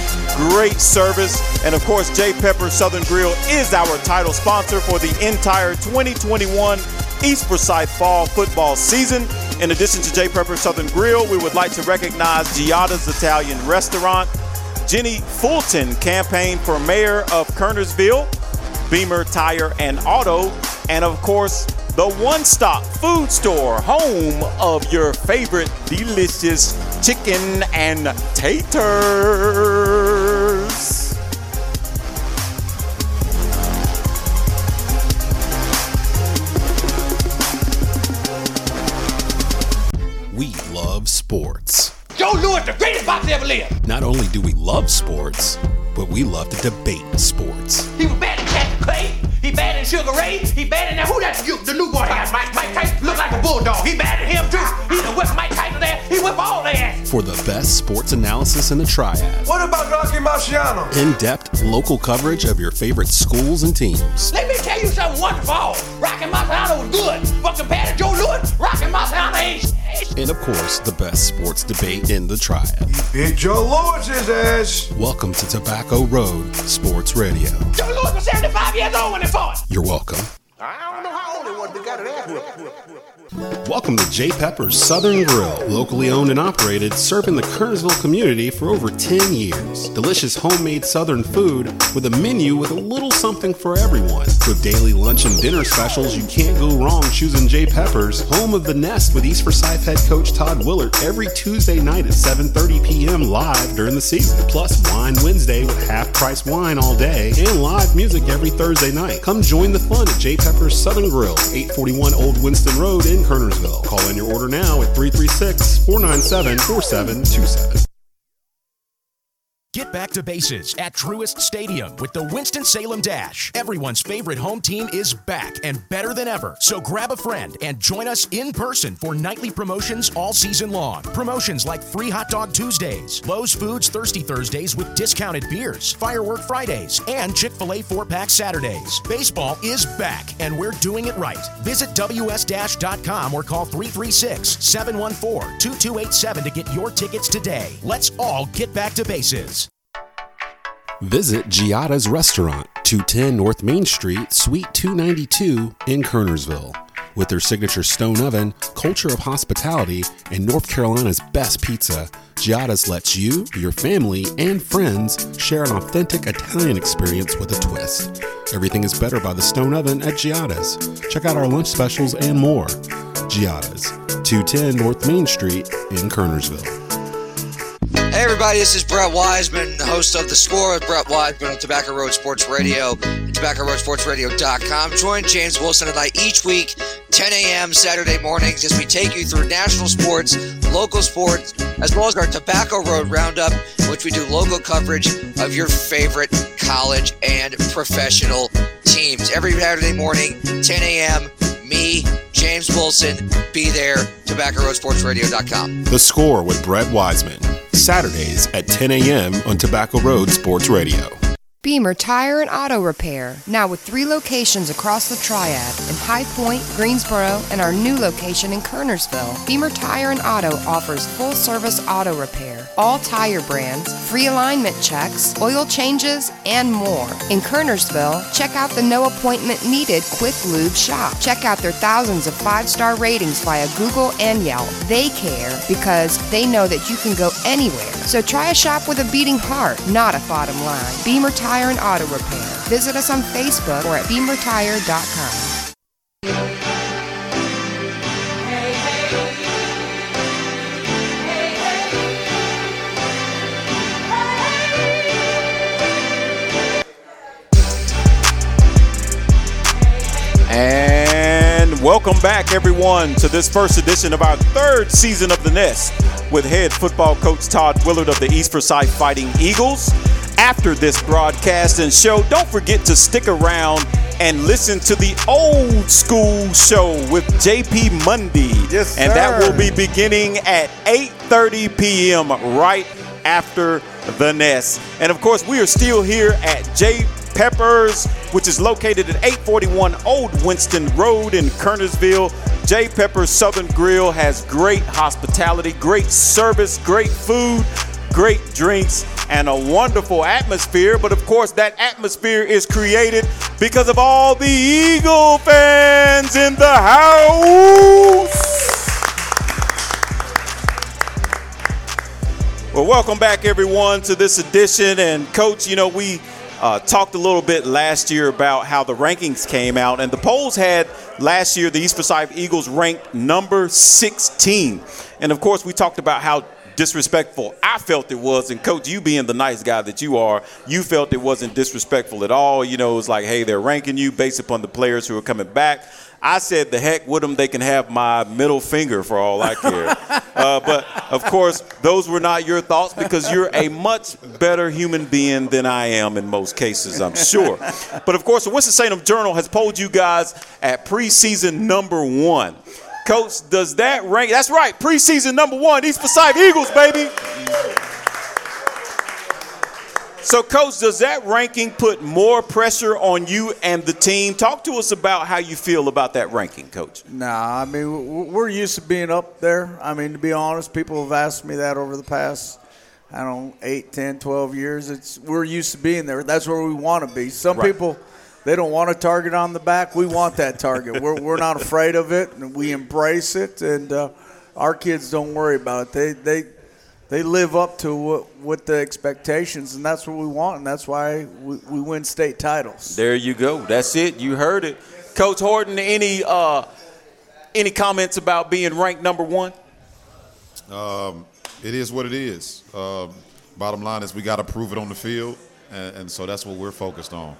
great service. And of course, Jay Pepper's Southern Grill is our title sponsor for the entire 2021 East Forsyth fall football season. In addition to J. Pepper Southern Grill, we would like to recognize Giada's Italian Restaurant, Jenny Fulton campaign for mayor of Kernersville, Beamer Tire and Auto, and of course, the one stop food store, home of your favorite delicious chicken and taters. Sports. Joe Louis, the greatest boxer ever lived. Not only do we love sports, but we love to debate sports. He was bad Cassius Clay. He bad Sugar Ray. He bad in that. Who that? You, the new boy has Mike. Mike Tyson look like a bulldog. He bad at him too. He done whipped Mike Tyson there. He whipped all their ass. For the best sports analysis in the triad, What about Rocky Marciano? in depth local coverage of your favorite schools and teams. Let me tell you something wonderful. Rocky Marciano was good, but compared to Joe Louis, Rocky Marciano ain't. shit. And of course, the best sports debate in the triad. Big Joe Louis's ass. Welcome to Tobacco Road Sports Radio. Joe Louis was 75 years old when he fought. You're welcome. I don't know how old he was, but got it whipped. Welcome to J. Pepper's Southern Grill, locally owned and operated, serving the Kernersville community for over 10 years. Delicious homemade Southern food with a menu with a little something for everyone. With daily lunch and dinner specials, you can't go wrong choosing J. Pepper's, home of the Nest with East Forsyth head coach Todd Willard every Tuesday night at 7:30 p.m. live during the season. Plus Wine Wednesday with half-price wine all day and live music every Thursday night. Come join the fun at J. Pepper's Southern Grill, 841 Old Winston Road in Kernersville. Call in your order now at 336 497 4727. Get back to bases at Truist Stadium with the Winston-Salem Dash. Everyone's favorite home team is back and better than ever. So grab a friend and join us in person for nightly promotions all season long. Promotions like free hot dog Tuesdays, Lowe's Foods Thirsty Thursdays with discounted beers, Firework Fridays, and Chick-fil-A 4-pack Saturdays. Baseball is back and we're doing it right. Visit ws-dash.com or call 336-714-2287 to get your tickets today. Let's all get back to bases. Visit Giada's Restaurant, 210 North Main Street, Suite 292 in Kernersville. With their signature stone oven, culture of hospitality, and North Carolina's best pizza, Giada's lets you, your family, and friends share an authentic Italian experience with a twist. Everything is better by the stone oven at Giada's. Check out our lunch specials and more. Giada's, 210 North Main Street in Kernersville. Hey everybody, this is Brett Wiseman, the host of The Score with Brett Wiseman on Tobacco Road Sports Radio and TobaccoRoadSportsRadio.com. Join James Wilson and I each week, 10 a.m. Saturday mornings, as we take you through national sports, local sports, as well as our Tobacco Road Roundup, which we do local coverage of your favorite college and professional teams. Every Saturday morning, 10 a.m., me, James Wilson, be there, TobaccoRoadSportsRadio.com. The Score with Brett Wiseman. Saturdays at 10 a.m. on Tobacco Road Sports Radio. Beamer Tire and Auto Repair, now with three locations across the Triad in High Point, Greensboro, and our new location in Kernersville. Beamer Tire and Auto offers full service auto repair, all tire brands, free alignment checks, oil changes, and more. In Kernersville, check out the no appointment needed Quick Lube shop. Check out their thousands of five star ratings via Google and Yelp. They care because they know that you can go anywhere. So try a shop with a beating heart, not a bottom line. Beamer Tire and Auto Repair. Visit us on Facebook or at beamertire.com. And Welcome back, everyone, to this first edition of our third season of The Nest with head football coach Todd Willard of the East Forsyth Fighting Eagles. After this broadcast and show, don't forget to stick around and listen to the old school show with JP Mundy. Yes, sir. And that will be beginning at 8:30 p.m. right after the nest. And of course, we are still here at J Peppers, which is located at 841 Old Winston Road in Kernersville. J Peppers Southern Grill has great hospitality, great service, great food, great drinks, and a wonderful atmosphere. But of course, that atmosphere is created because of all the Eagle fans in the house. Well, welcome back, everyone, to this edition. And, Coach, you know, we uh, talked a little bit last year about how the rankings came out, and the polls had last year the East Forsyth Eagles ranked number 16. And, of course, we talked about how disrespectful I felt it was. And, Coach, you being the nice guy that you are, you felt it wasn't disrespectful at all. You know, it was like, hey, they're ranking you based upon the players who are coming back. I said, the heck with them. They can have my middle finger for all I care. uh, but of course, those were not your thoughts because you're a much better human being than I am in most cases, I'm sure. But of course, the Winston-Salem Journal has polled you guys at preseason number one. Coach, does that rank? That's right, preseason number one, East Forsyth Eagles, baby. So, Coach, does that ranking put more pressure on you and the team? Talk to us about how you feel about that ranking, Coach. Nah, I mean, we're used to being up there. I mean, to be honest, people have asked me that over the past, I don't know, 8, 10, 12 years. It's We're used to being there. That's where we want to be. Some Right. people, they don't want a target on the back. We want that target. we're, we're not afraid of it, and we embrace it. And uh, our kids don't worry about it. They, they, they live up to what, what the expectations, and that's what we want, and that's why we, we win state titles. There you go. That's it. You heard it. Coach Horton, any uh, any comments about being ranked number one? Um, it is what it is. Um, bottom line is we got to prove it on the field, and, and so that's what we're focused on.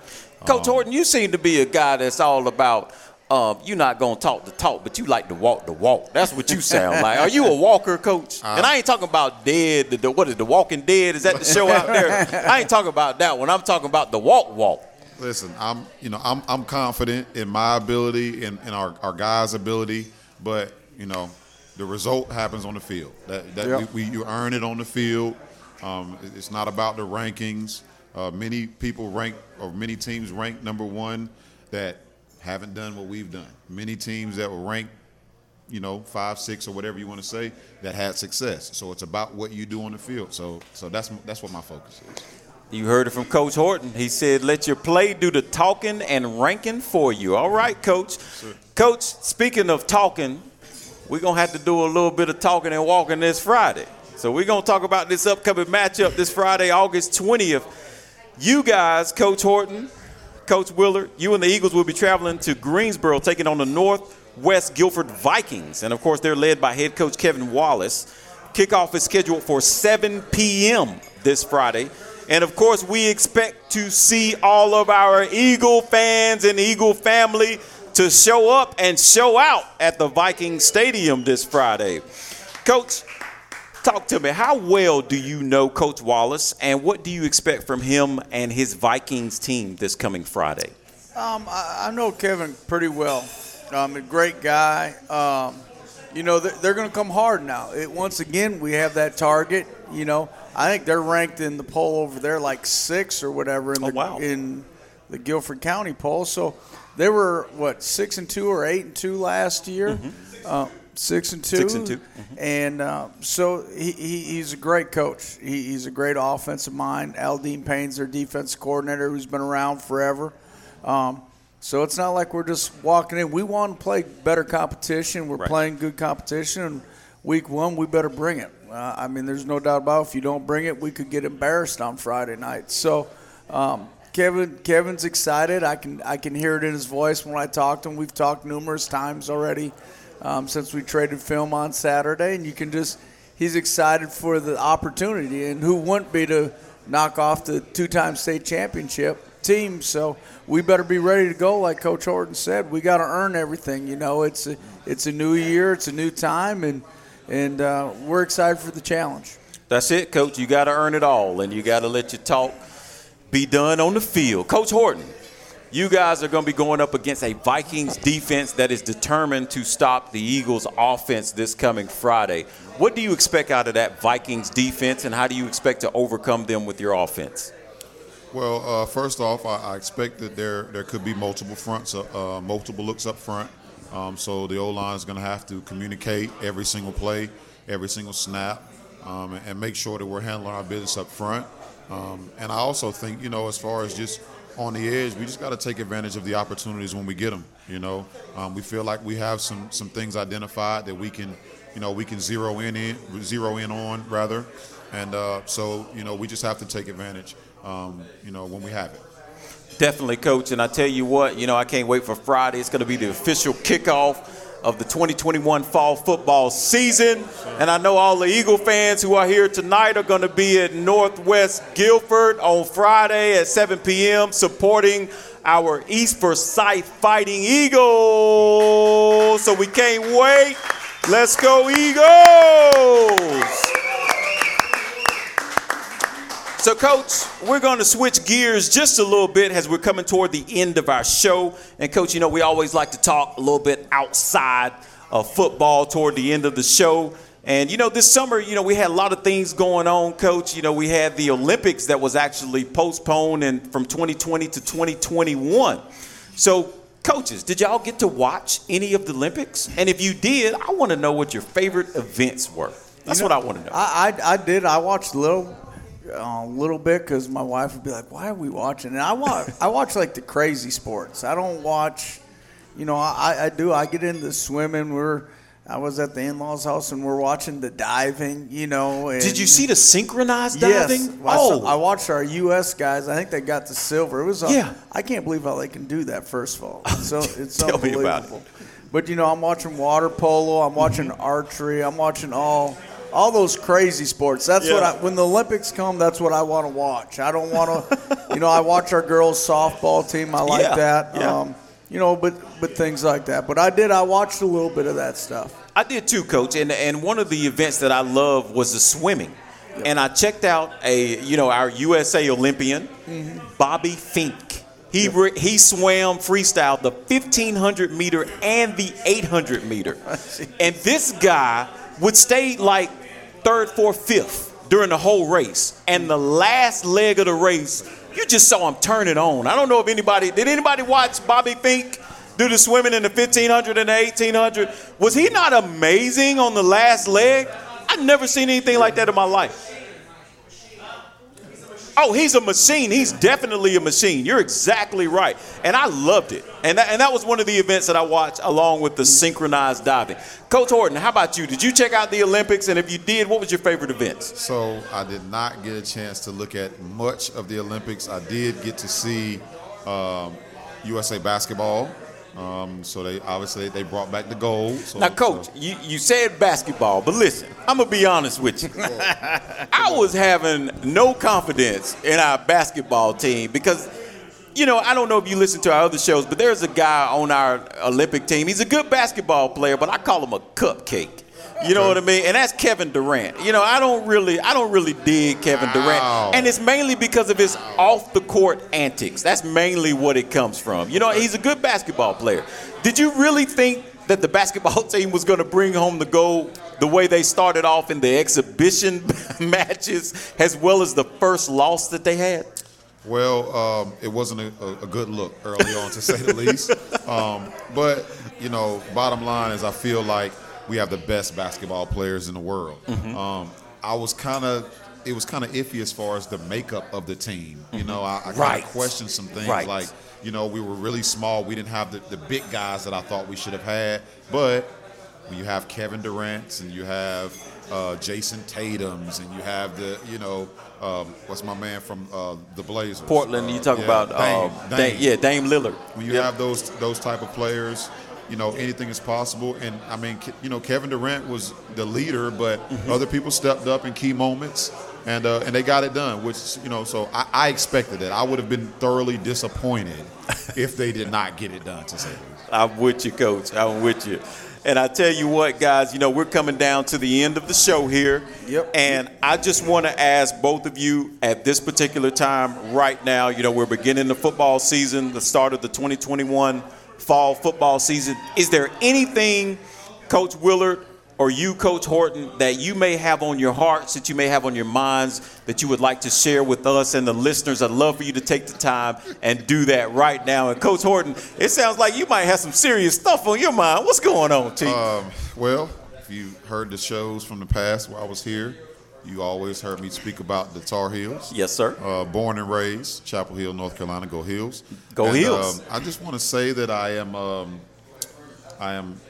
Coach Um, Horton, you seem to be a guy that's all about um, you're not gonna talk the talk, but you like to walk the walk. That's what you sound like. Are you a walker, Coach? and I ain't talking about dead. The, the, what is the Walking Dead? Is that the show out there? I ain't talking about that one. I'm talking about the walk walk. Listen, I'm you know I'm I'm confident in my ability and, and our, our guys' ability, but you know the result happens on the field. That that Yep. we, we you earn it on the field. Um, it's not about the rankings. Uh, many people rank or many teams rank number one that haven't done what we've done. Many teams that were ranked, you know, five, six, or whatever you want to say, that had success. So it's about what you do on the field. So so that's that's what my focus is. You heard it from Coach Horton. He said, "Let your play do the talking and ranking for you." All right, Coach. Coach, speaking of talking, we're gonna have to do a little bit of talking and walking this Friday. So we're gonna talk about this upcoming matchup this Friday, August 20th. You guys, Coach Horton, Coach Willard, you and the Eagles will be traveling to Greensboro, taking on the Northwest Guilford Vikings, and of course they're led by head coach Kevin Wallace. Kickoff is scheduled for 7 p.m. this Friday. And of course, we expect to see all of our Eagle fans and Eagle family to show up and show out at the Viking Stadium this Friday. Coach, talk to me. How well do you know Coach Wallace, and what do you expect from him and his Vikings team this coming Friday? Um, I, I know Kevin pretty well. Um, a great guy. Um, you know, they're, they're going to come hard now. It, once again, we have that target. You know, I think they're ranked in the poll over there like six or whatever in the wow. in the Guilford County poll. So they were what six and two or eight and two last year. Uh, six and two. Six and 2. And uh, so he, he, he's a great coach. He, he's a great offensive mind. Al Dean Payne's their defense coordinator who's been around forever. Um, so it's not like we're just walking in. We want to play better competition. We're Right. playing good competition. And week one, we better bring it. Uh, I mean, there's no doubt about it. If you don't bring it, we could get embarrassed on Friday night. So um, Kevin, Kevin's excited. I can I can hear it in his voice when I talk to him. We've talked numerous times already um, since we traded film on Saturday, and you can just he's excited for the opportunity. And who wouldn't be to knock off the two-time state championship team. So we better be ready to go, like Coach Horton said. We got to earn everything. You know, it's a it's a new year, it's a new time, and and uh, we're excited for the challenge. That's it, Coach. You got to earn it all, and you got to let your talk be done on the field. Coach Horton, you guys are going to be going up against a Vikings defense that is determined to stop the Eagles' offense this coming Friday. What do you expect out of that Vikings defense, and how do you expect to overcome them with your offense? Well, uh, first off, I, I, expect that there there could be multiple fronts, uh, uh, multiple looks up front. Um, so the O line is going to have to communicate every single play, every single snap, um, and, and, make sure that we're handling our business up front. Um, and I also think, you know, as far as just on the edge, we just got to take advantage of the opportunities when we get them. You know, um, we feel like we have some some things identified that we can, you know, we can zero in, in zero in on rather, and uh, so you know we just have to take advantage, um, you know, when we have it. Definitely, coach. And I tell you what, you know, I can't wait for Friday. It's going to be the official kickoff of the 2021 fall football season. And I know all the Eagle fans who are here tonight are going to be at Northwest Guilford on Friday at 7 p.m. supporting our East Forsyth Fighting Eagles. So we can't wait. Let's go, Eagles! So, Coach, we're going to switch gears just a little bit as we're coming toward the end of our show. And, Coach, you know, we always like to talk a little bit outside of football toward the end of the show. And, you know, this summer, you know, we had a lot of things going on, Coach. You know, we had the Olympics that was actually postponed and from 2020 to 2021. So, coaches, did y'all get to watch any of the Olympics? And if you did, I want to know what your favorite events were. That's you know, what I want to know. I, I, I did. I watched a little a little bit because my wife would be like, "Why are we watching?" And I watch, I watch like the crazy sports. I don't watch, you know, I, I do. I get into swimming. We're, I was at the in-laws' house and we're watching the diving. You know. And, Did you see the synchronized diving? Yes. Oh, I, watched our U.S. guys. I think they got the silver. It was. Uh, yeah. I can't believe how they can do that. First of all, so it's Tell unbelievable. Me about it. But you know, I'm watching water polo. I'm watching mm-hmm. archery. I'm watching all all those crazy sports. That's yeah. what I, when the Olympics come, that's what I want to watch. I don't want to, you know, I watch our girls softball team. I like yeah. that. Yeah. Um, you know, but but things like that. But I did. I watched a little bit of that stuff. I did too, Coach. And and one of the events that I love was the swimming. Yep. And I checked out a you know our USA Olympian, mm-hmm. Bobby Finke. He yep. re, he swam freestyle the 1500 meter and the 800 meter, and this guy would stay like third, fourth, fifth during the whole race. And the last leg of the race, you just saw him turn it on. I don't know if anybody did anybody watch Bobby Finke do the swimming in the 1500 and the 1800? Was he not amazing on the last leg? I've never seen anything like that in my life. Oh, he's a machine. He's definitely a machine. You're exactly right. And I loved it. And that, and that was one of the events that I watched along with the synchronized diving. Coach Horton, how about you? Did you check out the Olympics? And if you did, what was your favorite events? So I did not get a chance to look at much of the Olympics. I did get to see um, USA basketball. Um, so they obviously they brought back the gold. So, now, coach, so. you, you said basketball, but listen, I'm gonna be honest with you. I was having no confidence in our basketball team because, you know, I don't know if you listen to our other shows, but there's a guy on our Olympic team. He's a good basketball player, but I call him a cupcake. You know what I mean? And that's Kevin Durant. You know, I don't really I don't really dig Kevin Durant. And it's mainly because of his off the court antics. That's mainly what it comes from. You know, he's a good basketball player. Did you really think that the basketball team was going to bring home the gold the way they started off in the exhibition matches as well as the first loss that they had? Well, um, it wasn't a, a, good look early on, to say the least. Um, but, you know, bottom line is I feel like – we have the best basketball players in the world. Mm-hmm. Um, I was kind of it was kind of iffy as far as the makeup of the team. You know, I, I kind of right. questioned some things right. like, you know, we were really small. We didn't have the, the big guys that I thought we should have had. But when you have Kevin Durant and you have uh, Jayson Tatum's and you have the, you know, um, what's my man from uh, the Blazers? Portland. Uh, you talk yeah, about Dame, uh, Dame. Dame, yeah, Dame Lillard. When you yep. have those those type of players, you know anything is possible. And I mean, you know, Kevin Durant was the leader, but mm-hmm. other people stepped up in key moments. and uh, and they got it done. Which you know, so I, I expected it. I would have been thoroughly disappointed if they did not get it done. To say. I'm with you, Coach. I'm with you. And I tell you what, guys, you know, we're coming down to the end of the show here. Yep. And I just want to ask both of you at this particular time, right now, you know, we're beginning the football season, the start of the 2021 fall football season. Is there anything, Coach Willard, or you, Coach Horton, that you may have on your hearts, that you may have on your minds, that you would like to share with us and the listeners? I'd love for you to take the time and do that right now. And Coach Horton, it sounds like you might have some serious stuff on your mind. What's going on, T? Um, well, if you heard the shows from the past while I was here, you always heard me speak about the Tar Heels. Yes, sir. Uh, born and raised, Chapel Hill, North Carolina. Go Heels. Go And, Heels. um, I just want to say that I am, um, I am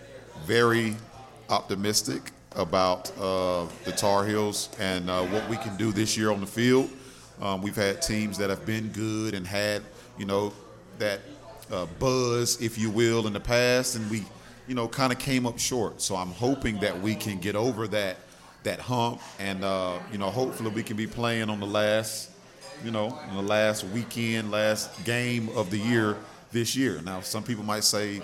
very optimistic about uh, the Tar Heels and uh, what we can do this year on the field. Um, we've had teams that have been good and had, you know, that uh, buzz, if you will, in the past, and we, you know, kind of came up short. So I'm hoping that we can get over that that hump, and uh, you know, hopefully we can be playing on the last, you know, the last weekend, last game of the year this year. Now, some people might say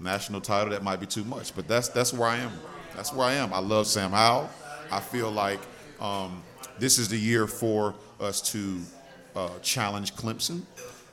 national title that might be too much, but that's that's where I am. That's where I am. I love Sam Howell. I feel like um, this is the year for us to uh, challenge Clemson.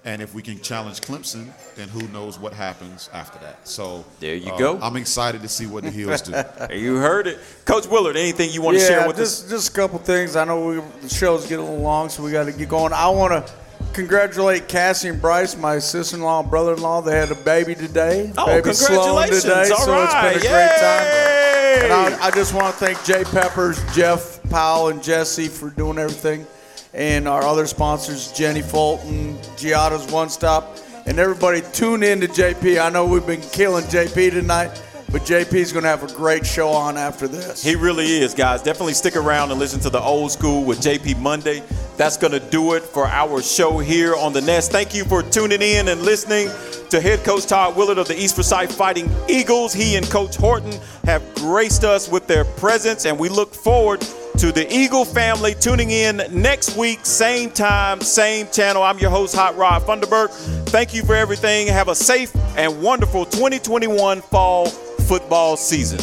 And if we can challenge Clemson, then who knows what happens after that. So There you uh, go. I'm excited to see what the Heels do. you heard it. Coach Willard, anything you want to yeah, share with just, us? Just a couple things. I know we, the show's getting a little long, so we got to get going. I want to congratulate Cassie and Bryce, my sister-in-law and brother-in-law. They had a baby today. Oh, baby Sloan congratulations. today, All so it's been a right. great time. Yay. And I, I just want to thank Jay Peppers, Jeff Powell, and Jesse for doing everything. And our other sponsors, Jenny Fulton, Giada's One Stop, and everybody tune in to JP. I know we've been killing JP tonight, but JP's going to have a great show on after this. He really is, guys. Definitely stick around and listen to the old school with JP Monday. That's going to do it for our show here on the Nest. Thank you for tuning in and listening to head coach Todd Willard of the East Forsyth Fighting Eagles. He and Coach Horton have graced us with their presence, and we look forward to the Eagle family tuning in next week, same time, same channel. I'm your host, Hot Rod Funderburk. Thank you for everything. Have a safe and wonderful 2021 fall football season.